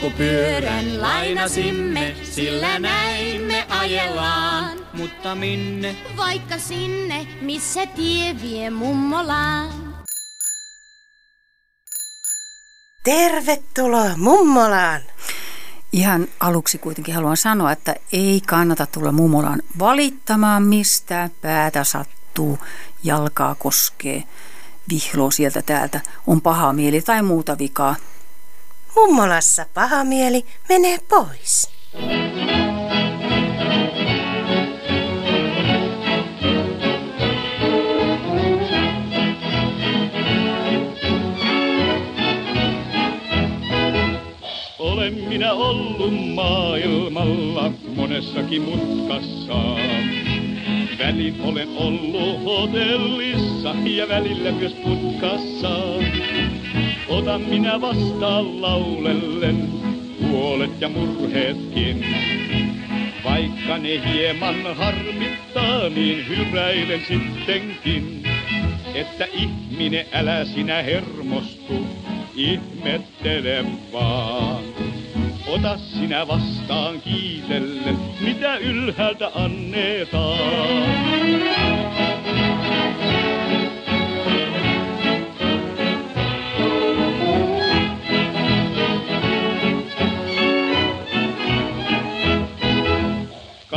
polkupyörän lainasimme, sillä näin me ajellaan. Mutta minne? Vaikka sinne, missä tie vie mummolaan. Tervetuloa mummolaan! Ihan aluksi kuitenkin haluan sanoa, että ei kannata tulla mummolaan valittamaan mistään. Päätä sattuu, jalkaa koskee, vihloo sieltä täältä, on paha mieli tai muuta vikaa. Mummolassa paha mieli menee pois. Olen minä ollut maailmalla monessakin mutkassa. Välin olen ollut hotellissa ja välillä myös putkassa. Otan minä vastaan laulellen huolet ja murheetkin. Vaikka ne hieman harmittaa, niin hyräilen sittenkin. Että ihminen, älä sinä hermostu, ihmettele vaan. Ota sinä vastaan kiitellen, mitä ylhäältä annetaan.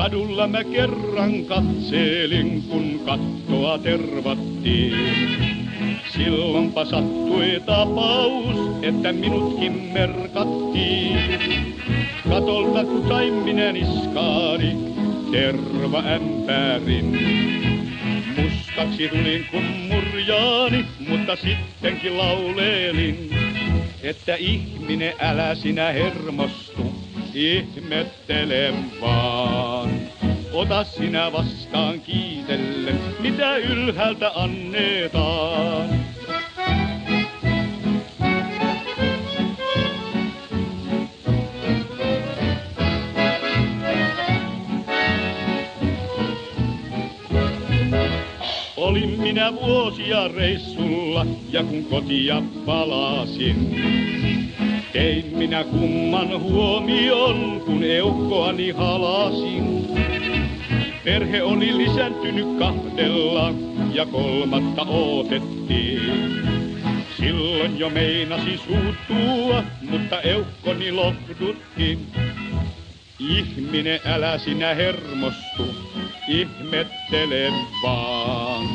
Kadulla mä kerran katselin, kun kattoa tervattiin. Silloinpa sattui tapaus, että minutkin merkattiin. Katolta kun sain minä niskaani terva ämpärin. Mustaksi tulin kun murjaani, mutta sittenkin laulelin. Että ihminen älä sinä hermostu, ihmettele vaan. Ota sinä vastaan kiitellen, mitä ylhäältä annetaan. Olin minä vuosia reissulla ja kun kotia palasin, tein minä kumman huomion, kun eukkoani halasin. Perhe oli lisääntynyt kahdella ja kolmatta otettiin. Silloin jo meinasi suuttua, mutta eukkoni lohdutti. Ihminen, älä sinä hermostu, ihmettele vaan.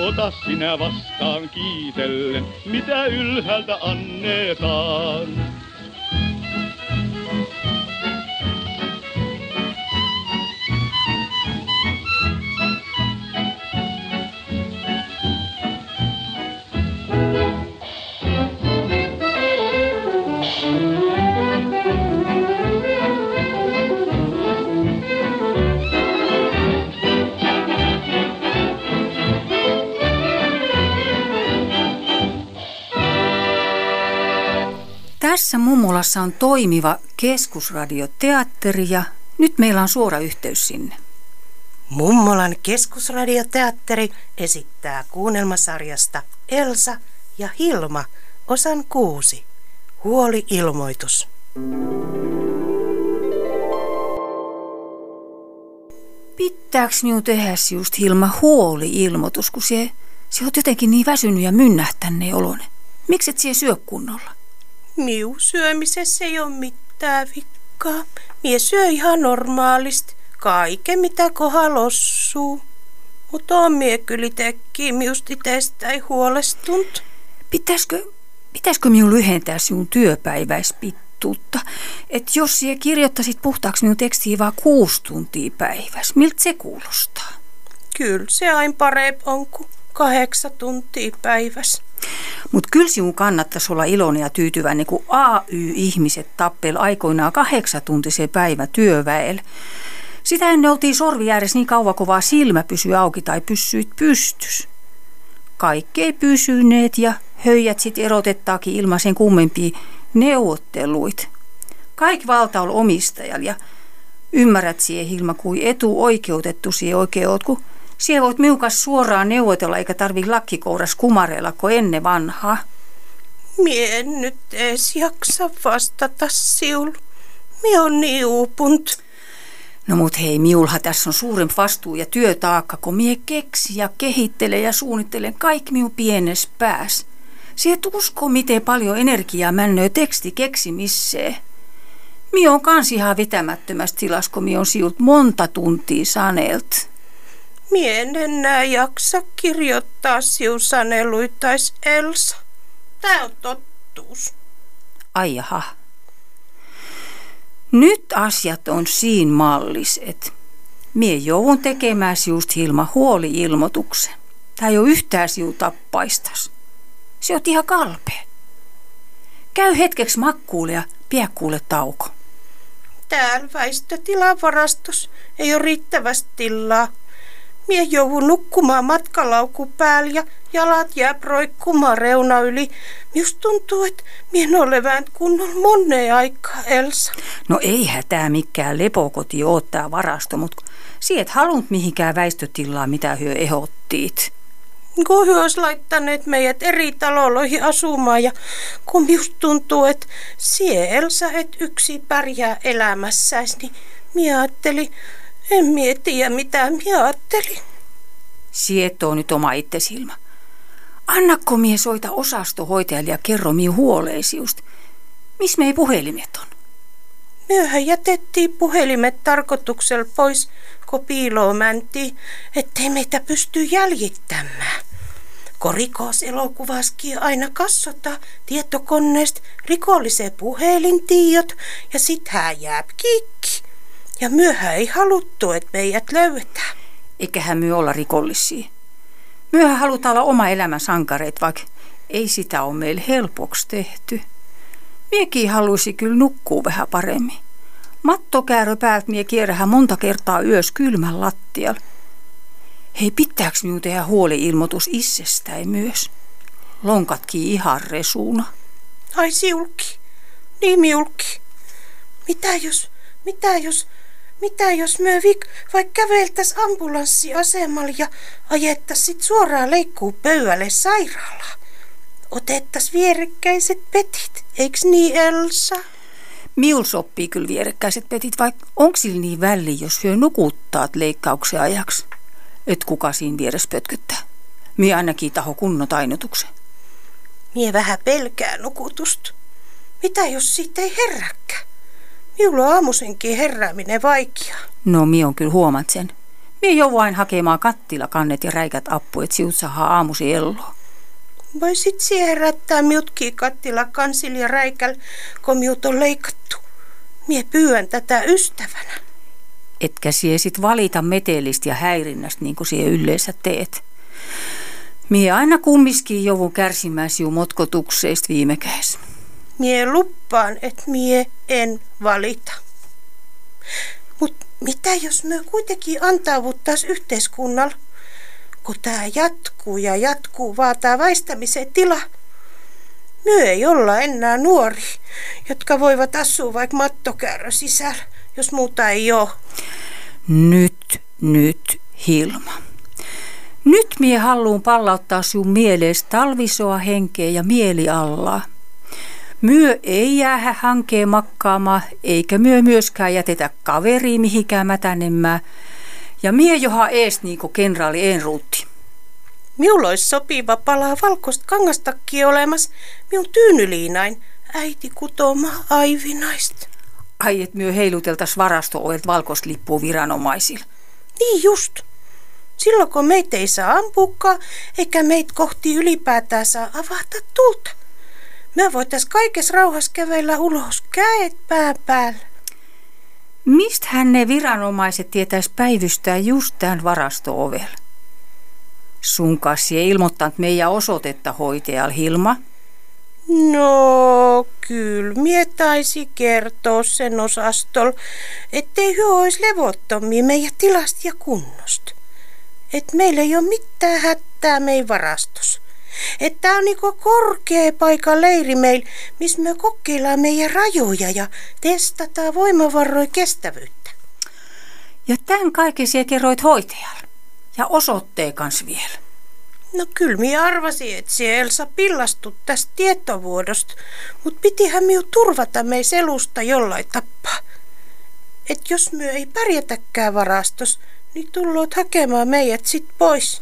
Ota sinä vastaan kiitellen, mitä ylhäältä annetaan. Tässä Mummolassa on toimiva keskusradioteatteri ja nyt meillä on suora yhteys sinne. Mummolan keskusradioteatteri esittää kuunnelmasarjasta Elsa ja Hilma osan kuusi. Huoli-ilmoitus. Pitääks minun tehdä just Hilma huoli-ilmoitus, kun se, se oot jotenkin niin väsynyt ja mynnähtäneen olone. Miksi et sie syö kunnolla? Miu syömisessä ei ole mitään vikkaa. Mie syö ihan normaalisti. Kaiken mitä koha lossuu. Mutta on mie kyllä tekkiin miusti teistä ei huolestunut. Pitäisikö, pitäisikö minun lyhentää sinun työpäiväispittuutta? Että jos sinä kirjoittaisit puhtaaksi minun tekstiin vaan kuusi tuntia päivässä, miltä se kuulostaa? Kyllä se aina parempi on kuin kahdeksan tuntia päivässä. Mutta kyllä sinun kannattaisi olla iloinen ja tyytyväinen, kun AY-ihmiset tappel aikoinaan kahdeksantuntiseen päivä työväellä. Sitä ennen oltiin sorvi ääressä niin kauan, kun silmä pysyi auki tai pysyit pystys. Kaikki ei pysyneet ja höijät sit erotettaakin ilman sen kummempia neuvotteluit. Kaikki valta oli omistajalla ja ymmärrät siihen Hilma, kuin etuoikeutettu siihen oikein kun siellä voit miukas suoraan neuvotella eikä tarvi lakkikouras kumareilla kuin ennen vanhaa. Mie en nyt ees jaksa vastata siul. Mie on niin uupunt. No mut hei, miulha tässä on suurempi vastuu ja työtaakka, kun mie keksi ja kehittelen ja suunnittelen kaikki minun pienes pääs. Se et usko, miten paljon energiaa männöö teksti keksimiseen. Mi on kans ihan vetämättömästä tilas, kun mi on siult monta tuntia sanelt. Mie en enää jaksa kirjoittaa siusaneluitais Elsa. Tää on tottuus. Ai jaha. Nyt asiat on siinä mallis, että mie joudun tekemään just ilma huoli-ilmoituksen. Tää ei ole yhtään siu tappaistas. Se on ihan kalpea. Käy hetkeksi makkuulle ja pidä kuule tauko. Täällä väistötilavarastos ei ole riittävästi tilaa. Mie joudun nukkumaan matkalauku päällä ja jalat jää roikkumaan reuna yli. Just tuntuu, että mie en ole levännyt kunnon moneen aikaa, Elsa. No ei hätää mikään lepokoti oo tää varasto, mutta siet halunt mihinkään väistötilaa, mitä hyö ehottiit. Kun he olisi laittaneet meidät eri taloloihin asumaan ja kun just tuntuu, että sie Elsa et yksi pärjää elämässäsi, niin mie ajattelin, en mietiä mitä mie ajattelin. Siet on nyt oma itsesilmä. Annakko mie soita osastohoitajalle ja kerro mie huoleesi just. Miss mei puhelimet on? Myöhään jätettiin puhelimet tarkoituksella pois, kun piiloon mäntiin, ettei meitä pysty jäljittämään. Korikoos elokuvaskin aina kassota tietokoneesta rikollisen puhelintiot ja sit hän jää kikki. Ja myöhään ei haluttu, että meidät löydetään. Eiköhän myö olla rikollisia. Myöhän halutaan olla oma elämän sankareet, vaikka ei sitä ole meille helpoksi tehty. Miekin halusi kyllä nukkua vähän paremmin. Mattokäärö päältä mie kierrähän monta kertaa yös kylmän lattialla. Hei, pitääks minun tehdä huoli-ilmoitus itsestäin myös? Lonkatkin ihan resuuna. Ai siulki, niin miulki. Mitä jos, mitä jos, mitä jos me vik, vaikka käveltäis ambulanssiasemalle ja ajettais sit suoraan leikkuu pöydälle sairaalaan? Otettas vierekkäiset petit, eiks niin Elsa? Miul sopii kyllä vierekkäiset petit, vaikka onks sillä niin väli, jos hyö nukuttaat leikkauksen ajaksi? Et kuka siinä vieressä pötköttää? Mie ainakin taho kunnon tainotuksen. Mie vähän pelkää nukutusta. Mitä jos siitä ei herräkkä? Minulla on aamusenkin herääminen vaikeaa. No, mi on kyllä huomat sen. Mie jo vain hakemaan kattila kannet ja räikät appu, et siut sahaa aamusi elloa. Voisit sie herättää miutkin kattila kansil ja räikäl, kun miut on leikattu. Mie pyydän tätä ystävänä. Etkä sie sit valita metelistä ja häirinnästä niin kuin sie yleensä teet. Mie aina kummiskin joudun kärsimään siu motkotukseista viime kädessä. Mie luppaan, että mie en valita. Mut mitä jos me kuitenkin antavuttais yhteiskunnalla? Kun tää jatkuu ja jatkuu, vaataa väistämisen tila. Myö ei olla enää nuori, jotka voivat asua vaikka mattokäärö sisällä, jos muuta ei ole. Nyt, nyt, Hilma. Nyt mie haluun pallauttaa sun mielees talvisoa henkeä ja mieliallaa. Myö ei jäähä hankeen makkaamaan, eikä myö myöskään jätetä kaveri mihinkään mätänemmää. Ja mie joha ees niinku kenraali Enruutti. Minulla olisi sopiva palaa valkoista kangastakki olemas minun tyynyliinain, äiti kutoma aivinaista. Ai et myö heiluteltas varasto-ovet valkoista lippua viranomaisilla. Niin just. Silloin kun meitä ei saa ampuukaan, eikä meitä kohti ylipäätään saa avata tulta. Me voitais kaikessa rauhassa kävellä ulos, käet pää päällä. Mistähän ne viranomaiset tietäis päivystää just tämän varasto-ovella? Sun kanssa ei ilmoittanut meidän osoitetta hoitajalla Hilma. No, kyllä mie taisi kertoa sen osastol, ettei hyö olisi levottomia meidän tilasta ja kunnosta. Et meillä ei ole mitään hätää meidän varastos. Että on niinku korkea paikka leiri meillä, missä me kokeillaan meidän rajoja ja testataan voimavaroja kestävyyttä. Ja tämän kaiken siellä kerroit hoitajalle. Ja osoitteen kanssa vielä. No kyllä minä arvasin, että se Elsa pillastut tästä tietovuodosta, mutta pitihän minun turvata mei selusta jollain tappaa. Et jos myö ei pärjätäkään varastos, niin tulloot hakemaan meidät sit pois.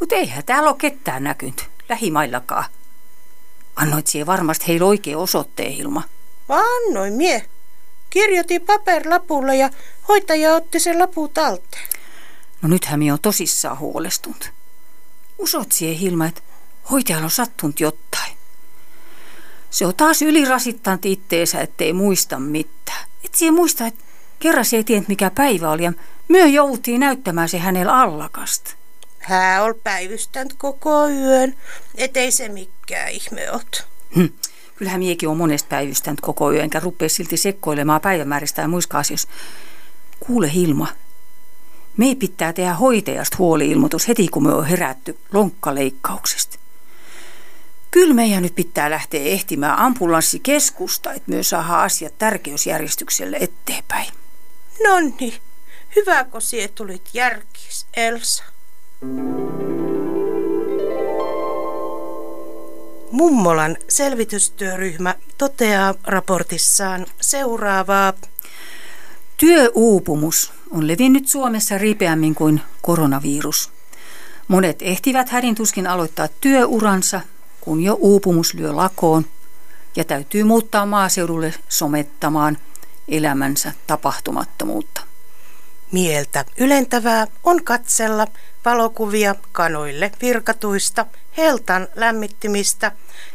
Mutta eihän täällä ole ketään näkynyt, lähimaillakaan. Annoit siihen varmasti heillä oikein osoitteen, Hilma. Annoin mie. Kirjoitin paperlapulle ja hoitaja otti sen lapu talteen. No nythän minä on tosissaan huolestunut. Usot siihen, Hilma, että hoitajalla on sattunut jotain. Se on taas ylirasittanut itteensä, ettei muista mitään. Et siihen muista, että kerran se ei tiennyt mikä päivä oli ja myö jouttiin näyttämään se hänellä allakasta. Hää ol päivystänyt koko yön, ettei se mikään ihme ot. Hm. Kyllähän miekin on monesta päivystänyt koko yön, enkä rupea silti sekkoilemaan päivämääristä ja muissa asioissa. Kuule Hilma, me pitää tehdä hoitajasta huoliilmoitus heti, kun me on herätty lonkkaleikkauksesta. Kyllä meidän nyt pitää lähteä ehtimään ambulanssikeskusta, että myös saadaan asiat tärkeysjärjestykselle eteenpäin. Nonni, hyvä kun sie tulit järkis, Elsa. Mummolan selvitystyöryhmä toteaa raportissaan seuraavaa. Työuupumus on levinnyt Suomessa ripeämmin kuin koronavirus. Monet ehtivät hädintuskin aloittaa työuransa, kun jo uupumus lyö lakoon ja täytyy muuttaa maaseudulle somettamaan elämänsä tapahtumattomuutta. Mieltä ylentävää on katsella valokuvia kanoille virkatuista heltan lämmittimistä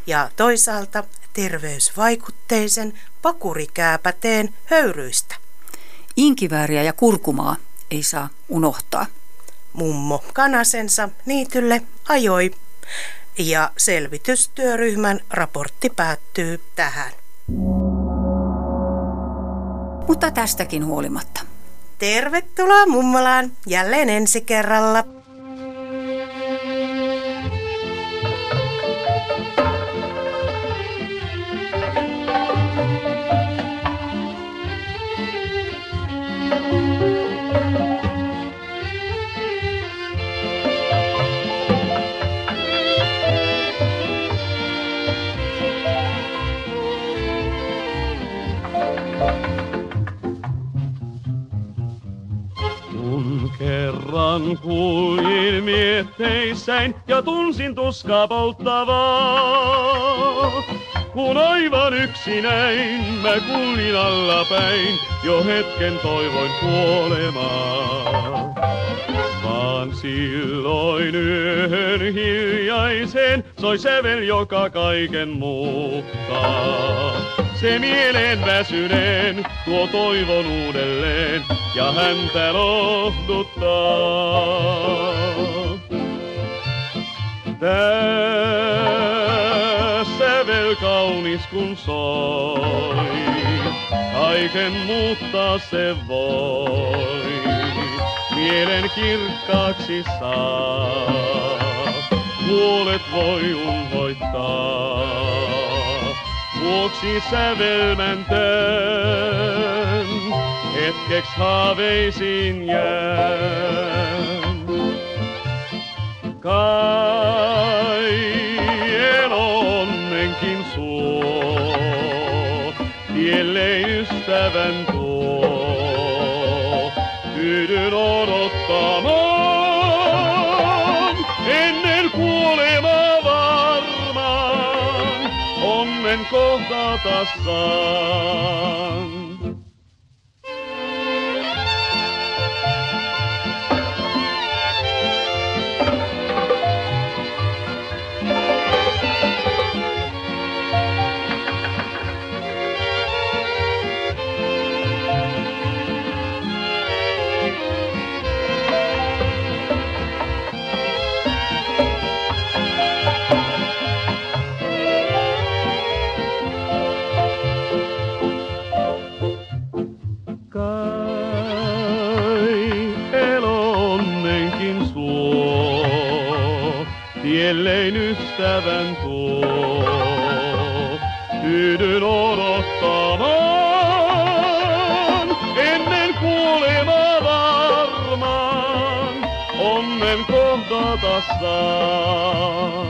ja toisaalta terveysvaikutteisen pakurikääpäteen höyryistä. Inkivääriä ja kurkumaa ei saa unohtaa. Mummo kanasensa niitylle ajoi ja selvitystyöryhmän raportti päättyy tähän. Mutta tästäkin huolimatta. Tervetuloa mummolaan jälleen ensi kerralla. Kerran kuulin mietteissäin ja tunsin tuskaa polttavaa. Kun aivan yksinäin mä kuulin allapäin, jo hetken toivoin kuolemaa. Vaan silloin yöhön hiljaisen soi sävel, joka kaiken muuttaa. Se mieleen väsyneen tuo toivon uudelleen ja häntä lohduttaa. Tässä vel kaunis kun soi, kaiken muuttaa se voi. Mielen kirkkaaksi saa, huolet voi unhoittaa. Vuoksi sävelmän tön, hetkeksi haaveisiin jään. Kai sun. Ystävän tuo. Tyydyn odottamaan, ennen kuolemaa varmaan, onnen kohdata nastassaan.